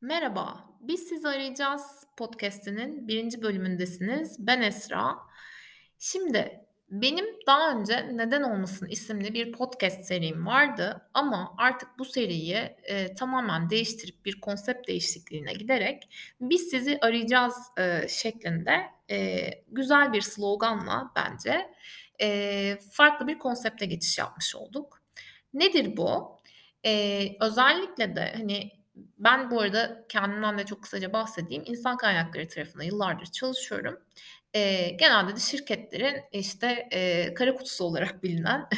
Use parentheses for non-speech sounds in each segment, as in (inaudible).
Merhaba, Biz Sizi Arayacağız podcast'inin birinci bölümündesiniz. Ben Esra. Şimdi benim daha önce Neden Olmasın isimli bir podcast serim vardı ama artık bu seriyi e, tamamen değiştirip bir konsept değişikliğine giderek Biz Sizi Arayacağız e, şeklinde e, güzel bir sloganla bence e, farklı bir konsepte geçiş yapmış olduk. Nedir bu? Ee, özellikle de hani ben bu arada kendimden de çok kısaca bahsedeyim. İnsan kaynakları tarafında yıllardır çalışıyorum. Eee, genelde de şirketlerin işte eee, kara kutusu olarak (laughs) bilinen,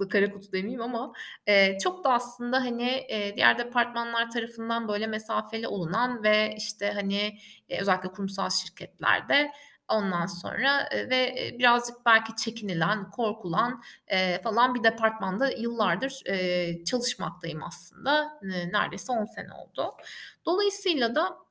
da kara kutu demeyeyim ama eee, çok da aslında hani eee, diğer departmanlar tarafından böyle mesafeli olunan ve işte hani e, özellikle kurumsal şirketlerde ondan sonra e, ve e, birazcık belki çekinilen, korkulan e, falan bir departmanda yıllardır e, çalışmaktayım aslında. E, neredeyse 10 sene oldu. Dolayısıyla da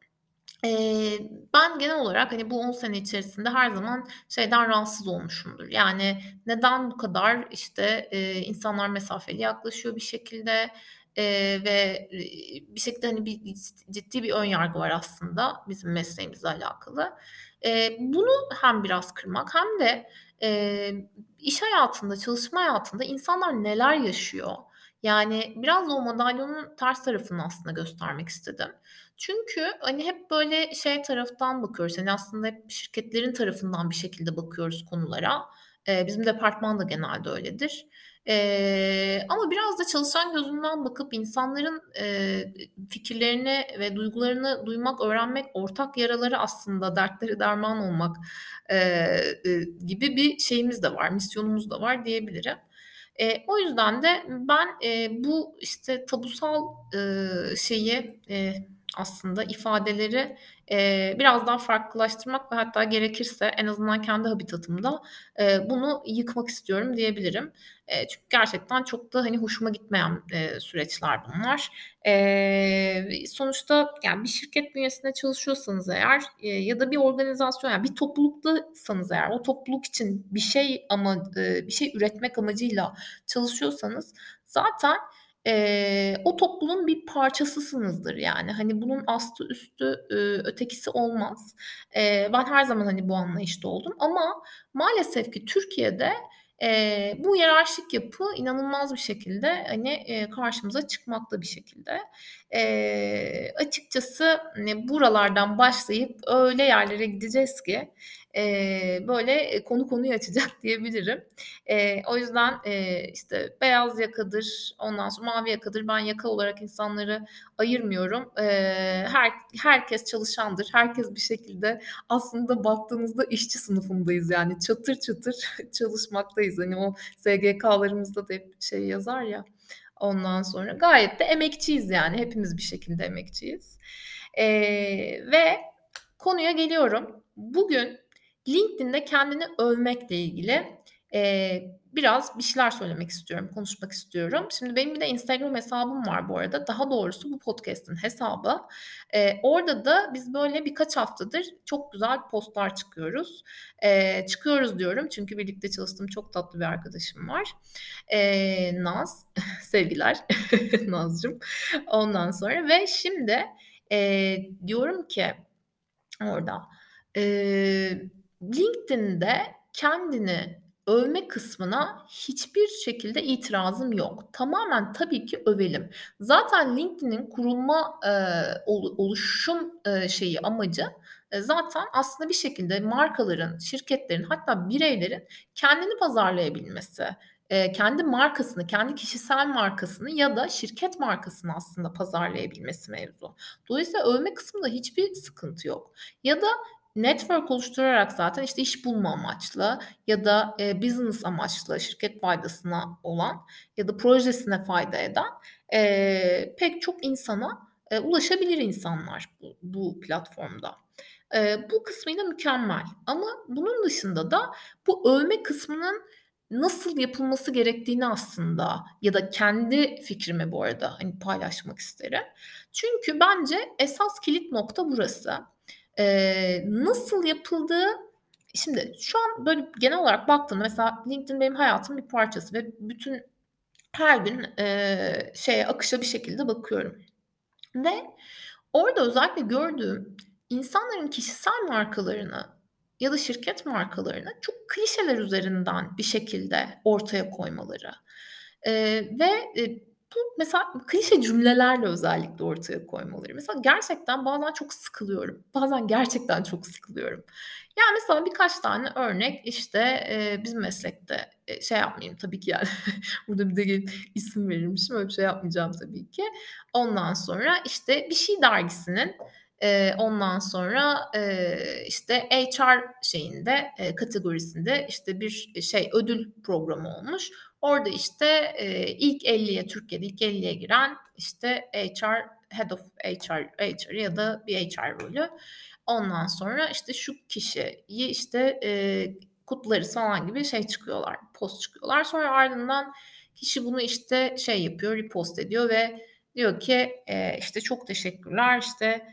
Eee, ben genel olarak, hani, bu 10 sene içerisinde her zaman şeyden rahatsız olmuşumdur. Yani, neden bu kadar, işte, eee, insanlar mesafeli yaklaşıyor bir şekilde, eee, ve, eee, bir şekilde, hani, bir ciddi bir ön yargı var aslında bizim mesleğimizle alakalı. Eee, bunu hem biraz kırmak hem de, eee, iş hayatında, çalışma hayatında insanlar neler yaşıyor? Yani, biraz da o madalyonun ters tarafını aslında göstermek istedim. Çünkü, hani, hep böyle şey taraftan bakıyoruz, hani, aslında hep şirketlerin tarafından bir şekilde bakıyoruz konulara. Eee, bizim departman da genelde öyledir. Eee, ama biraz da çalışan gözünden bakıp insanların, eee, fikirlerini ve duygularını duymak, öğrenmek, ortak yaraları aslında dertleri derman olmak, eee, ııı, gibi bir şeyimiz de var, misyonumuz da var diyebilirim. Eee, o yüzden de ben, eee, bu, işte, tabusal, ııı, şeyi, eee, aslında ifadeleri, eee, biraz daha farklılaştırmak ve hatta gerekirse en azından kendi habitatımda, eee, bunu yıkmak istiyorum diyebilirim. Eee, çünkü gerçekten çok da, hani, hoşuma gitmeyen, eee, süreçler bunlar. Eee, sonuçta, yani, bir şirket bünyesinde çalışıyorsanız eğer, eee, ya da bir organizasyon, yani, bir topluluktasanız eğer, o topluluk için bir şey ama eee, bir şey üretmek amacıyla çalışıyorsanız zaten Eee, o topluluğun bir parçasısınızdır yani. Hani bunun astı üstü, ııı, ötekisi olmaz. Eee, ben her zaman, hani, bu anlayışta oldum ama maalesef ki Türkiye'de, eee, bu hiyerarşik yapı inanılmaz bir şekilde, hani, eee, karşımıza çıkmakta bir şekilde. Eee, açıkçası, hani, buralardan başlayıp öyle yerlere gideceğiz ki, eee, böyle, konu konuyu açacak (laughs) diyebilirim. Eee, o yüzden, eee, işte, beyaz yakadır, ondan sonra mavi yakadır. Ben yaka olarak insanları ayırmıyorum. Eee, her herkes çalışandır. Herkes bir şekilde aslında baktığınızda işçi sınıfındayız yani. Çatır çatır (laughs) çalışmaktayız. Hani o SGK'larımızda da hep şey yazar ya, ondan sonra gayet de emekçiyiz yani. Hepimiz bir şekilde emekçiyiz. Eee, ve konuya geliyorum. Bugün LinkedIn'de kendini övmekle ilgili, eee, biraz bir şeyler söylemek istiyorum, konuşmak istiyorum. Şimdi benim bir de Instagram hesabım var bu arada. Daha doğrusu bu podcast'in hesabı. Eee, orada da biz böyle birkaç haftadır çok güzel postlar çıkıyoruz. Eee, çıkıyoruz diyorum çünkü birlikte çalıştığım çok tatlı bir arkadaşım var. Eee, Naz, (laughs) sevgiler (laughs) Nazcığım. Ondan sonra ve şimdi, eee, diyorum ki orada, eee LinkedIn'de kendini övme kısmına hiçbir şekilde itirazım yok. Tamamen tabii ki övelim. Zaten LinkedIn'in kurulma, olu oluşum, eee, şeyi, amacı, eee, zaten aslında bir şekilde markaların, şirketlerin hatta bireylerin kendini pazarlayabilmesi, eee, kendi markasını, kendi kişisel markasını ya da şirket markasını aslında pazarlayabilmesi mevzu. Dolayısıyla övme kısmında hiçbir sıkıntı yok. Ya da Network oluşturarak zaten, işte, iş bulma amaçlı ya da, eee, business amaçlı, şirket faydasına olan ya da projesine fayda eden, eee, pek çok insana, eee, ulaşabilir insanlar bu bu platformda. Eee, bu kısmıyla mükemmel ama bunun dışında da bu övme kısmının nasıl yapılması gerektiğini aslında ya da kendi fikrimi bu arada, hani, paylaşmak isterim. Çünkü bence esas kilit nokta burası. Eee, nasıl yapıldığı şimdi şu an böyle genel olarak baktığımda mesela LinkedIn benim hayatımın bir parçası ve bütün her gün, eee, şeye, akışa bir şekilde bakıyorum ve Orada özellikle gördüğüm insanların kişisel markalarını ya da şirket markalarını çok klişeler üzerinden bir şekilde ortaya koymaları. Eee, ve, eee, bu mesela klişe cümlelerle özellikle ortaya koymaları. Mesela gerçekten bazen çok sıkılıyorum. Bazen gerçekten çok sıkılıyorum. Yani, mesela birkaç tane örnek, işte, eee, bizim meslekte, eee, şey yapmayayım tabii ki yani (laughs) burada bir de gelip isim verirmişim. Öyle bir şey yapmayacağım tabii ki. Ondan sonra, işte, bir şey dergisinin, eee, ondan sonra, eee, işte, HR şeyinde, eee, kategorisinde, işte, bir şey ödül programı olmuş. Orada, işte, eee, ilk 50'ye Türkiye'de ilk 50'ye giren, işte, HR, Head of HR HR ya da bir HR rolü. Ondan sonra, işte, şu kişiyi, işte, eee, kutlarız falan gibi şey çıkıyorlar, post çıkıyorlar. Sonra ardından kişi bunu, işte, şey yapıyor, repost ediyor ve diyor ki, eee, işte, "Çok teşekkürler, işte,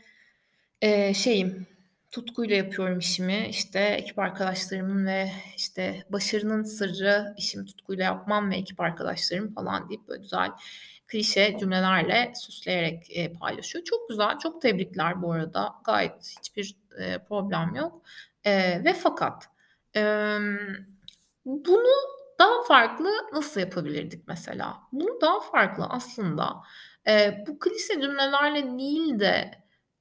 eee, şeyim, tutkuyla yapıyorum işimi. İşte, ekip arkadaşlarımın ve, işte, başarının sırrı işimi tutkuyla yapmam ve ekip arkadaşlarım." falan deyip böyle güzel klişe cümlelerle süsleyerek, eee, paylaşıyor. Çok güzel, çok tebrikler bu arada. Gayet hiçbir, eee, problem yok. Eee, ve fakat, emm, bunu daha farklı nasıl yapabilirdik mesela? Bunu daha farklı aslında, eee, bu klişe cümlelerle değil de,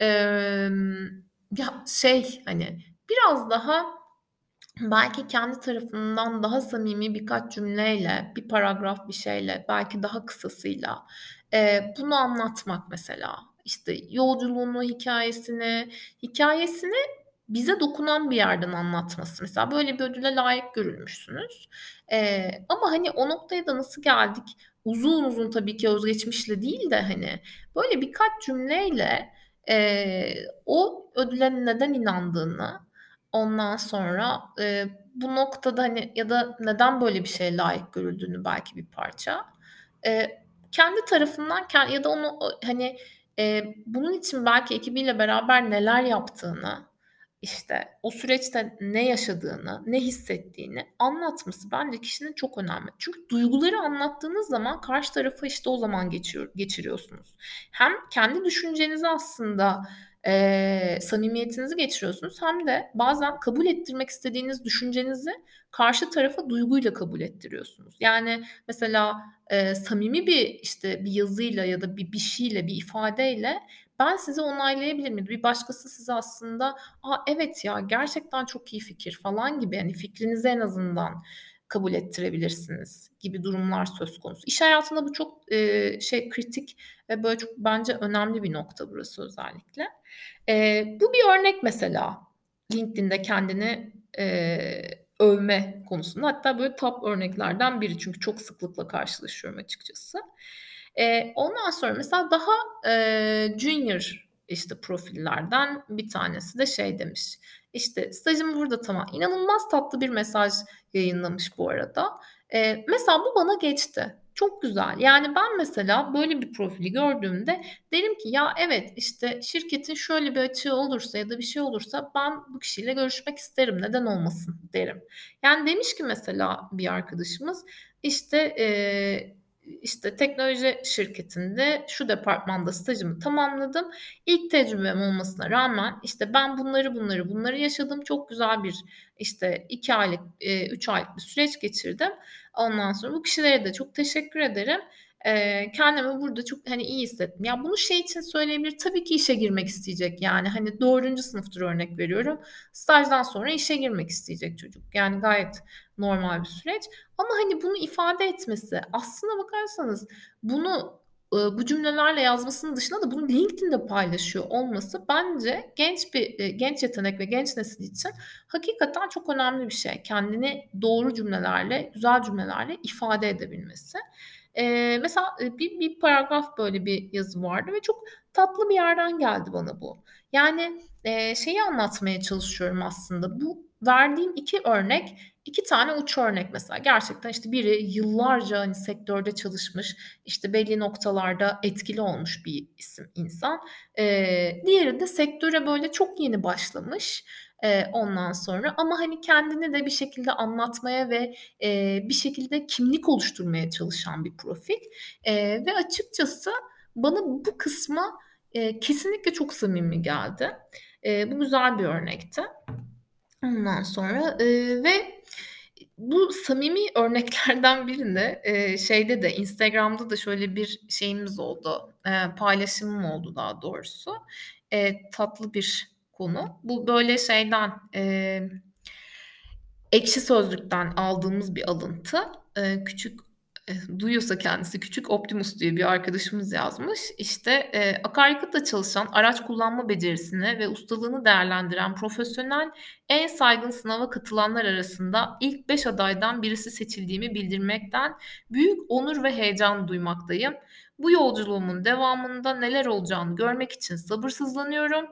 emm, ya, şey, hani, biraz daha belki kendi tarafından daha samimi birkaç cümleyle, bir paragraf bir şeyle, belki daha kısasıyla, eee, bunu anlatmak mesela. İşte, yolculuğunu, hikâyesini, hikâyesini bize dokunan bir yerden anlatması. Mesela böyle bir ödüle layık görülmüşsünüz. Eee, ama, hani, o noktaya da nasıl geldik? Uzun uzun tabii ki özgeçmişle değil de, hani, böyle birkaç cümleyle, eee, o ödüle neden inandığını, ondan sonra, eee, bu noktada, hani, ya da neden böyle bir şeye layık görüldüğünü belki bir parça, eee, kendi tarafından ya da onu, hani, eee, bunun için belki ekibiyle beraber neler yaptığını, işte, o süreçte ne yaşadığını, ne hissettiğini anlatması bence kişinin çok önemli. Çünkü duyguları anlattığınız zaman karşı tarafa, işte, o zaman geçiyor geçiriyorsunuz. Hem kendi düşüncenizi aslında, eee, samimiyetinizi geçiriyorsunuz hem de bazen kabul ettirmek istediğiniz düşüncenizi karşı tarafa duyguyla kabul ettiriyorsunuz. Yani, mesela, eee, samimi bir, işte, bir yazıyla ya da bir bir şeyle, bir ifadeyle ben sizi onaylayabilirim ya da bir başkası size aslında, "A, evet ya, gerçekten çok iyi fikir." falan gibi, hani, fikrinizi en azından kabul ettirebilirsiniz gibi durumlar söz konusu. İş hayatında bu çok, eee, şey kritik ve böyle çok bence önemli bir nokta burası özellikle. Eee, bu bir örnek mesela LinkedIn'de kendini, eee, övme konusunda. Hatta böyle top örneklerden biri çünkü çok sıklıkla karşılaşıyorum açıkçası. Eee, ondan sonra mesela daha, eee, junior, işte, profillerden bir tanesi de şey demiş, işte, "Stajımı burada tamam" İnanılmaz tatlı bir mesaj yayınlamış bu arada. Eee, mesela bu bana geçti. Çok güzel. Yani ben mesela böyle bir profili gördüğümde derim ki ya evet, işte, şirketin şöyle bir açığı olursa ya da bir şey olursa ben bu kişiyle görüşmek isterim, neden olmasın derim. Yani demiş ki mesela bir arkadaşımız, işte, eee, işte, teknoloji şirketinde şu departmanda stajımı tamamladım. İlk tecrübem olmasına rağmen, işte, ben bunları, bunları, bunları yaşadım. Çok güzel bir, işte, 2 aylık, eee, 3 aylık bir süreç geçirdim. Ondan sonra bu kişilere de çok teşekkür ederim. Eee, kendimi burada çok, hani, iyi hissettim. Ya, bunu şey için söyleyebilir, tabii ki işe girmek isteyecek, yani, hani, 4'üncü sınıftır örnek veriyorum. Stajdan sonra işe girmek isteyecek çocuk. Yani, gayet normal bir süreç ama, hani, bunu ifade etmesi, aslına bakarsanız bunu, ııı, bu cümlelerle yazmasının dışında da bunu LinkedIn'de paylaşıyor olması bence genç bir, eee, genç yetenek ve genç nesil için hakikaten çok önemli bir şey. Kendini doğru cümlelerle, güzel cümlelerle ifade edebilmesi. Eee, mesela, bir bir paragraf böyle bir yazı vardı ve çok tatlı bir yerden geldi bana bu. Yani, şeyi anlatmaya çalışıyorum aslında. Bu verdiğim 2 örnek, 2 tane uç örnek mesela. Gerçekten, işte, biri yıllarca, hani, sektörde çalışmış, işte, belli noktalarda etkili olmuş bir isim, insan. Eee, diğeri de sektöre böyle çok yeni başlamış, eee, ondan sonra ama, hani, kendini de bir şekilde anlatmaya ve, eee, bir şekilde kimlik oluşturmaya çalışan bir profil. Eee, ve açıkçası bana bu kısmı Eee, kesinlikle çok samimi geldi. Eee, bu güzel bir örnekti. Ondan sonra, eee, ve bu samimi örneklerden birinde, eee, şeyde de Instagram'da da şöyle bir şeyimiz oldu, eee, paylaşımım oldu daha doğrusu. Eee, tatlı bir konu. Bu böyle şeyden, eee, Ekşi Sözlük'ten aldığımız bir alıntı. Eee, küçük duyuyorsa kendisi Küçük Optimus diye bir arkadaşımız yazmış. İşte, eee, akaryakıtla çalışan, araç kullanma becerisini ve ustalığını değerlendiren profesyonel en saygın sınava katılanlar arasında ilk 5 adaydan birisi seçildiğimi bildirmekten büyük onur ve heyecan duymaktayım. Bu yolculuğumun devamında neler olacağını görmek için sabırsızlanıyorum.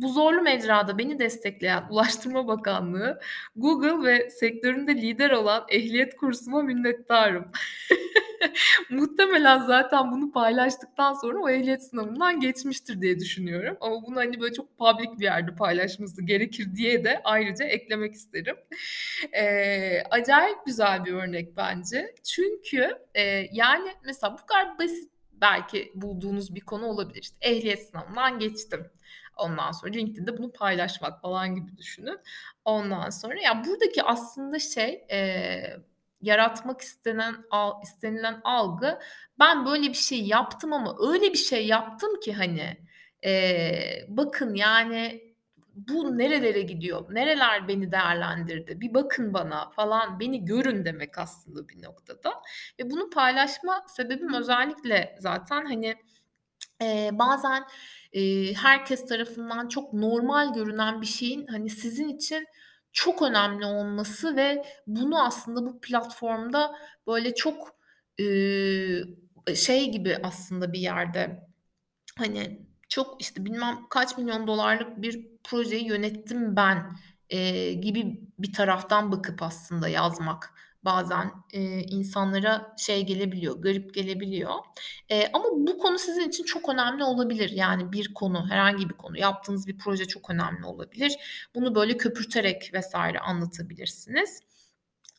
Bu zorlu mecrada beni destekleyen Ulaştırma Bakanlığı, Google ve sektöründe lider olan ehliyet kursuma minnettarım. (laughs) Muhtemelen zaten bunu paylaştıktan sonra o ehliyet sınavından geçmiştir diye düşünüyorum ama bunu, hani, böyle çok public bir yerde paylaşması gerekir diye de ayrıca eklemek isterim. Eee, acayip güzel bir örnek bence. Çünkü, eee, yani, mesela bu kadar basit belki bulduğunuz bir konu olabilir. İşte, ehliyet sınavından geçtim. Ondan sonra LinkedIn'de bunu paylaşmak falan gibi düşünün. Ondan sonra ya buradaki aslında şey, eee, yaratmak istenen al istenilen algı ben böyle bir şey yaptım ama öyle bir şey yaptım ki hani, eee, bakın yani bu nerelere gidiyor, nereler beni değerlendirdi, bir bakın bana falan, beni görün demek aslında bir noktada ve bunu paylaşma sebebim özellikle zaten hani, eee, bazen eee, herkes tarafından çok normal görünen bir şeyin, hani, sizin için çok önemli olması ve bunu aslında bu platformda, böyle, çok, ııı, şey gibi aslında bir yerde, hani, çok, işte, bilmem kaç milyon dolarlık bir projeyi yönettim ben, eee, gibi bir taraftan bakıp aslında yazmak bazen, eee, insanlara şey gelebiliyor, garip gelebiliyor. Eee, ama bu konu sizin için çok önemli olabilir. Yani bir konu, herhangi bir konu, yaptığınız bir proje çok önemli olabilir. Bunu böyle köpürterek vs. anlatabilirsiniz.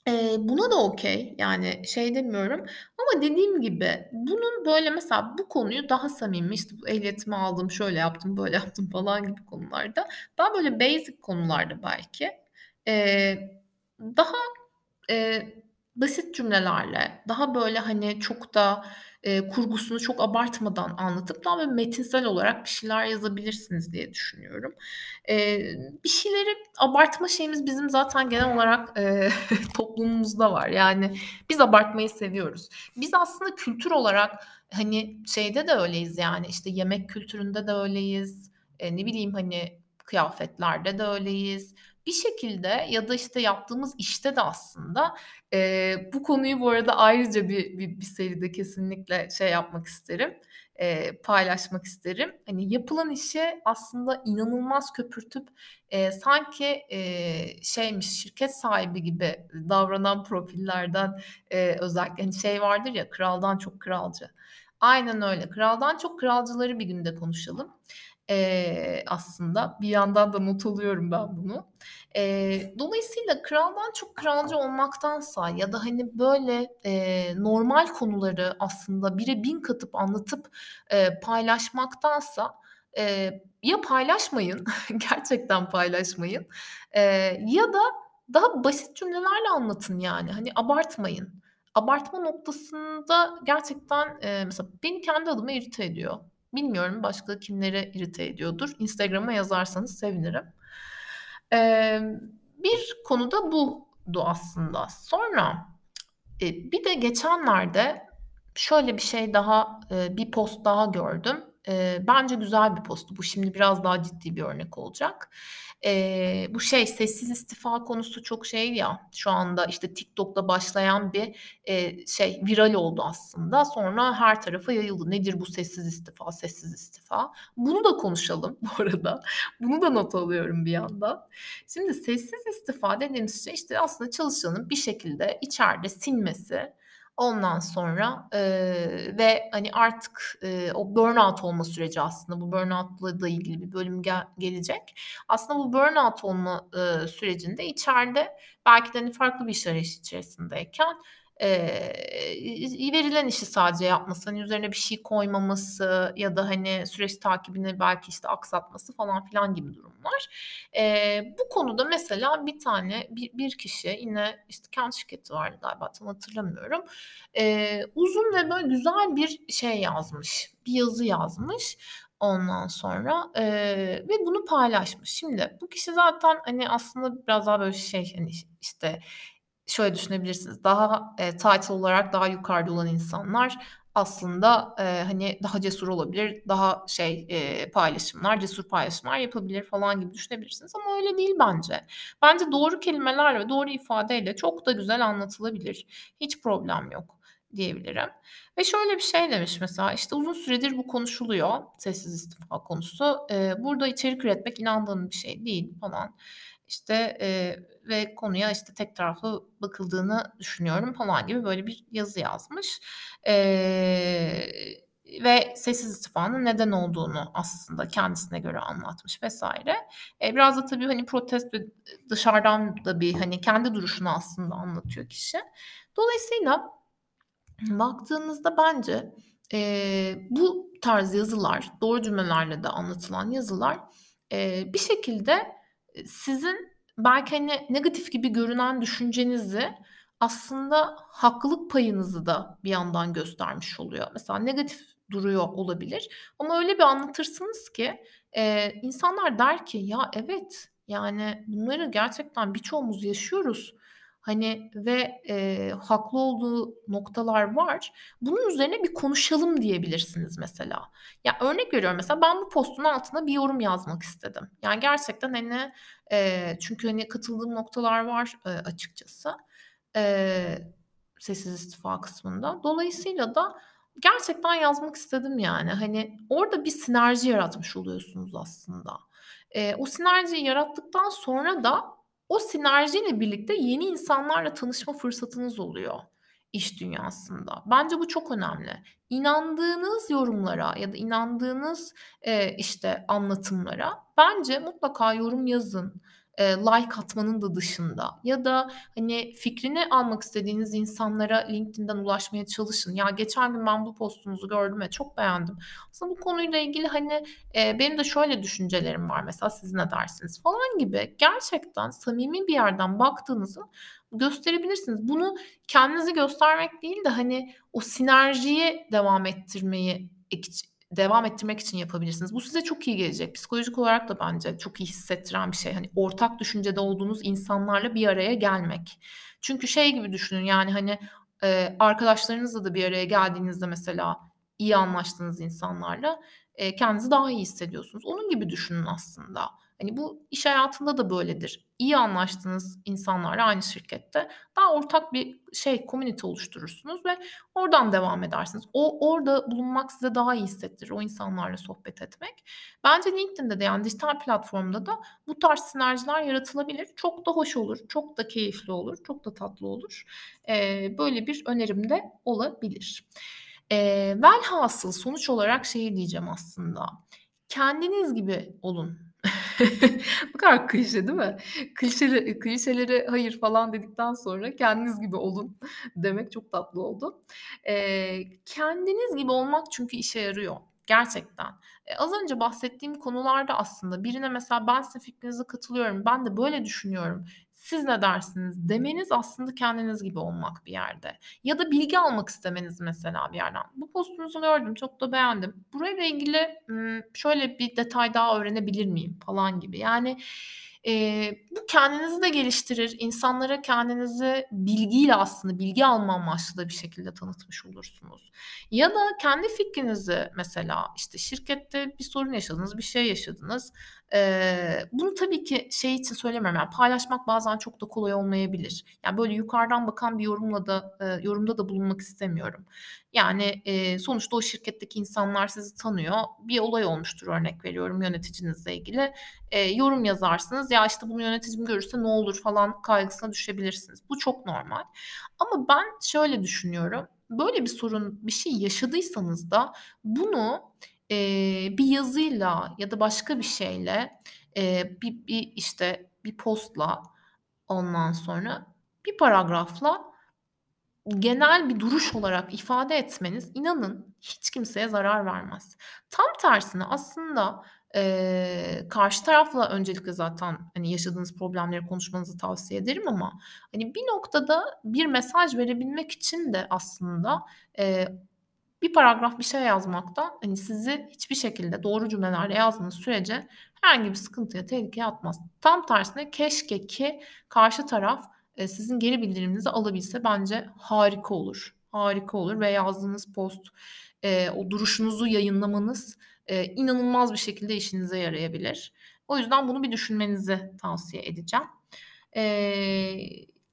Eee, buna da okay, yani şey demiyorum ama dediğim gibi bunun böyle mesela bu konuyu daha samimi, işte, bu ehliyetimi aldım, şöyle yaptım, böyle yaptım falan gibi konularda, daha böyle basic konularda belki, eee, daha Eee, basit cümlelerle, daha böyle, hani, çok da, eee, kurgusunu çok abartmadan anlatıp daha böyle metinsel olarak bir şeyler yazabilirsiniz diye düşünüyorum. Eee, bir şeyleri abartma şeyimiz bizim zaten genel olarak, eee, (laughs) toplumumuzda var. Yani biz abartmayı seviyoruz. Biz aslında kültür olarak, hani, şeyde de öyleyiz yani, işte, yemek kültüründe de öyleyiz, eee, ne bileyim, hani, kıyafetlerde de öyleyiz bir şekilde ya da, işte, yaptığımız işte de aslında, eee, bu konuyu bu arada ayrıca bir bir bir seride kesinlikle şey yapmak isterim, eee, paylaşmak isterim. Hani, yapılan işi aslında inanılmaz köpürtüp, eee, sanki, eee, şeymiş, şirket sahibi gibi davranan profillerden, eee, özellikle, hani, şey vardır ya, kraldan çok kralcı. Aynen öyle. Kraldan çok kralcıları bir günde konuşalım. Eee, aslında bir yandan da not alıyorum ben bunu. Eee, dolayısıyla kraldan çok kralcı olmaktansa ya da, hani, böyle, eee, normal konuları aslında bire bin katıp anlatıp, eee, paylaşmaktansa, eee, ya paylaşmayın, (laughs) gerçekten paylaşmayın, eee, ya da daha basit cümlelerle anlatın yani. Hani, abartmayın. Abartma noktasında gerçekten, eee, mesela beni kendi adıma irite ediyor. Bilmiyorum başka kimleri irite ediyordur. Instagram'a yazarsanız sevinirim. Emm, bir konu da buydu aslında. Sonra, eee, bir de geçenlerde şöyle bir şey daha, eee, bir post daha gördüm. Eee, bence güzel bir posttu. Bu şimdi biraz daha ciddi bir örnek olacak. Eee, bu şey sessiz istifa konusu çok şey ya şu anda işte TikTok'ta başlayan bir, eee, şey viral oldu aslında. Sonra her tarafa yayıldı. Nedir bu sessiz istifa, sessiz istifa? Bunu da konuşalım (laughs) bu arada. Bunu da not alıyorum bir yandan. Şimdi sessiz istifa dediğimiz şey işte aslında çalışanın bir şekilde içeride sinmesi, Ondan sonra, eee, ve, hani, artık, eee, o burnout olma süreci aslında bu burnout'la da ilgili bir bölüm gel gelecek. Aslında bu burnout olma, ııı, sürecinde içeride belki de, hani, farklı bir iş arayışı içerisindeyken, Eee, verilen işi sadece yapması, hani, üzerine bir şey koymaması ya da, hani, süreç takibini belki, işte, aksatması falan filan gibi durumlar. Eee, bu konuda mesela bir tane bir bir kişi yine, işte, kendi şirketi vardı galiba tam hatırlamıyorum. Eee, uzun ve böyle güzel bir şey yazmış, bir yazı yazmış ondan sonra, eee, ve bunu paylaşmış. Şimdi bu kişi zaten, hani, aslında biraz daha böyle şey, hani, işte, şöyle düşünebilirsiniz. Daha, eee, title olarak daha yukarıda olan insanlar aslında, eee, hani, daha cesur olabilir, daha şey, eee, paylaşımlar, cesur paylaşımlar yapabilir falan gibi düşünebilirsiniz ama öyle değil bence. Bence doğru kelimelerle ve doğru ifadeyle çok da güzel anlatılabilir. Hiç problem yok diyebilirim ve şöyle bir şey demiş mesela, işte, "Uzun süredir bu konuşuluyor, sessiz istifa konusu. Eee, burada içerik üretmek inandığım bir şey değil." falan. İşte, eee, ve konuya, işte, tek taraflı bakıldığını düşünüyorum falan gibi böyle bir yazı yazmış. Eee, ve sessiz istifanın neden olduğunu aslında kendisine göre anlatmış vs. Eee, biraz da tabii, hani, protest ve dışarıdan da bir, hani, kendi duruşunu aslında anlatıyor kişi. Dolayısıyla baktığınızda bence, eee, bu tarz yazılar, doğru cümlelerle de anlatılan yazılar, eee, bir şekilde sizin belki, hani, negatif gibi görünen düşüncenizi aslında haklılık payınızı da bir yandan göstermiş oluyor. Mesela negatif duruyor olabilir ama öyle bir anlatırsınız ki, eee, insanlar der ki, "Ya, evet, yani, bunları gerçekten birçoğumuz yaşıyoruz. Hani, ve, eee, haklı olduğu noktalar var. Bunun üzerine bir konuşalım." diyebilirsiniz mesela. Ya, örnek veriyorum mesela ben bu postun altına bir yorum yazmak istedim. Yani, gerçekten, hani, eee, çünkü, hani, katıldığım noktalar var, eee, açıkçası, eee, sessiz istifa kısmında. Dolayısıyla da gerçekten yazmak istedim yani. Hani, orada bir sinerji yaratmış oluyorsunuz aslında. Eee, o sinerjiyi yarattıktan sonra da o sinerjiyle birlikte yeni insanlarla tanışma fırsatınız oluyor iş dünyasında. Bence bu çok önemli. İnandığınız yorumlara ya da inandığınız, eee, işte, anlatımlara bence mutlaka yorum yazın eee, like atmanın da dışında ya da, hani, fikrini almak istediğiniz insanlara LinkedIn'den ulaşmaya çalışın. Ya, geçen gün ben bu postunuzu gördüm ve çok beğendim. Aslında bu konuyla ilgili, hani, eee, benim de şöyle düşüncelerim var mesela, siz ne dersiniz falan gibi gerçekten samimi bir yerden baktığınızı gösterebilirsiniz. Bunu kendinizi göstermek değil de, hani, o sinerjiyi devam ettirmeyi devam ettirmek için yapabilirsiniz. Bu size çok iyi gelecek. Psikolojik olarak da bence çok iyi hissettiren bir şey. Hani ortak düşüncede olduğunuz insanlarla bir araya gelmek. Çünkü şey gibi düşünün yani hani e, arkadaşlarınızla da bir araya geldiğinizde mesela iyi anlaştığınız insanlarla e, kendinizi daha iyi hissediyorsunuz. Onun gibi düşünün aslında. Hani bu iş hayatında da böyledir. İyi anlaştığınız insanlarla aynı şirkette daha ortak bir şey, community oluşturursunuz ve oradan devam edersiniz. O orada bulunmak size daha iyi hissettirir, o insanlarla sohbet etmek. Bence LinkedIn'de de yani dijital platformda da bu tarz sinerjiler yaratılabilir. Çok da hoş olur, çok da keyifli olur, çok da tatlı olur. Ee, böyle bir önerim de olabilir. Ee, velhasıl sonuç olarak şeyi diyeceğim aslında. Kendiniz gibi olun (laughs) Bu kadar klişe değil mi? Klişeli klişelere hayır falan dedikten sonra kendiniz gibi olun demek çok tatlı oldu. Eee, kendiniz gibi olmak çünkü işe yarıyor gerçekten. Eee, az önce bahsettiğim konularda aslında birine mesela ben sizin fikrinize katılıyorum, ben de böyle düşünüyorum siz ne dersiniz demeniz aslında kendiniz gibi olmak bir yerde. Ya da bilgi almak istemeniz mesela bir yerden. Bu postunuzu gördüm, çok da beğendim. Burayla ilgili şöyle bir detay daha öğrenebilir miyim falan gibi. Yani Eee, bu kendinizi de geliştirir. İnsanlara kendinizi bilgiyle aslında bilgi alma amaçlı da bir şekilde tanıtmış olursunuz. Ya da kendi fikrinizi mesela işte şirkette bir sorun yaşadınız, bir şey yaşadınız. Eee, bunu tabii ki şey için söylemiyorum yani paylaşmak bazen çok da kolay olmayabilir. Yani böyle yukarıdan bakan bir yorumla da eee, yorumda da bulunmak istemiyorum. Yani, eee, sonuçta o şirketteki insanlar sizi tanıyor. Bir olay olmuştur örnek veriyorum yöneticinizle ilgili. Eee, yorum yazarsınız. Ya, işte, bunu yöneticim görürse ne olur falan kaygısına düşebilirsiniz. Bu çok normal. Ama ben şöyle düşünüyorum. Böyle bir sorun, bir şey yaşadıysanız da bunu, eee, bir yazıyla ya da başka bir şeyle, eee, bir bir, işte, bir postla ondan sonra bir paragrafla genel bir duruş olarak ifade etmeniz inanın hiç kimseye zarar vermez. Tam tersine aslında, eee, karşı tarafla öncelikle zaten, hani, yaşadığınız problemleri konuşmanızı tavsiye ederim ama, hani, bir noktada bir mesaj verebilmek için de aslında, eee, bir paragraf bir şey yazmaktan, hani, sizi hiçbir şekilde doğru cümlelerle yazdığınız sürece herhangi bir sıkıntıya, tehlikeye atmaz. Tam tersine keşke ki karşı taraf, eee, sizin geri bildiriminizi alabilse bence harika olur. Harika olur ve yazdığınız post, eee, o duruşunuzu yayınlamanız, eee, inanılmaz bir şekilde işinize yarayabilir. O yüzden bunu bir düşünmenizi tavsiye edeceğim.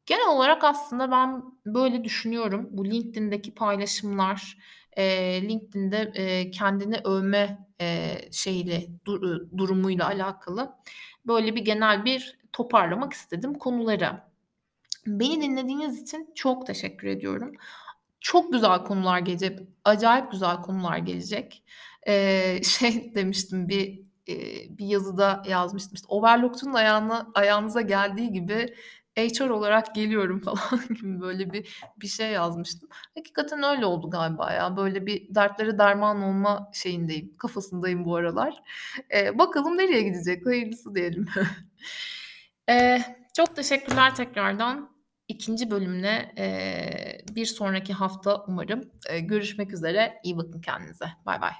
Genel olarak aslında ben böyle düşünüyorum. Bu LinkedIn'deki paylaşımlar, eee, LinkedIn'de, eee, kendini övme, eee, şeyiyle, du durumuyla alakalı böyle bir genel bir toparlamak istedim konuları. Beni dinlediğiniz için çok teşekkür ediyorum. Çok güzel konular gelecek. Acayip güzel konular gelecek. Eee, (laughs) şey demiştim bir, eee, bir yazıda yazmıştım. İşte overlocked'un ayağına ayağınıza geldiği gibi HR olarak geliyorum (laughs) falan gibi böyle bir bir şey yazmıştım. Hakikaten öyle oldu galiba ya. Böyle bir dertlere derman olma şeyindeyim, kafasındayım bu aralar. Eee, bakalım nereye gidecek? Hayırlısı diyelim. (laughs) Eee, çok teşekkürler tekrardan. 2. bölümle, eee, bir sonraki hafta umarım, eee, görüşmek üzere. İyi bakın kendinize. Baybay.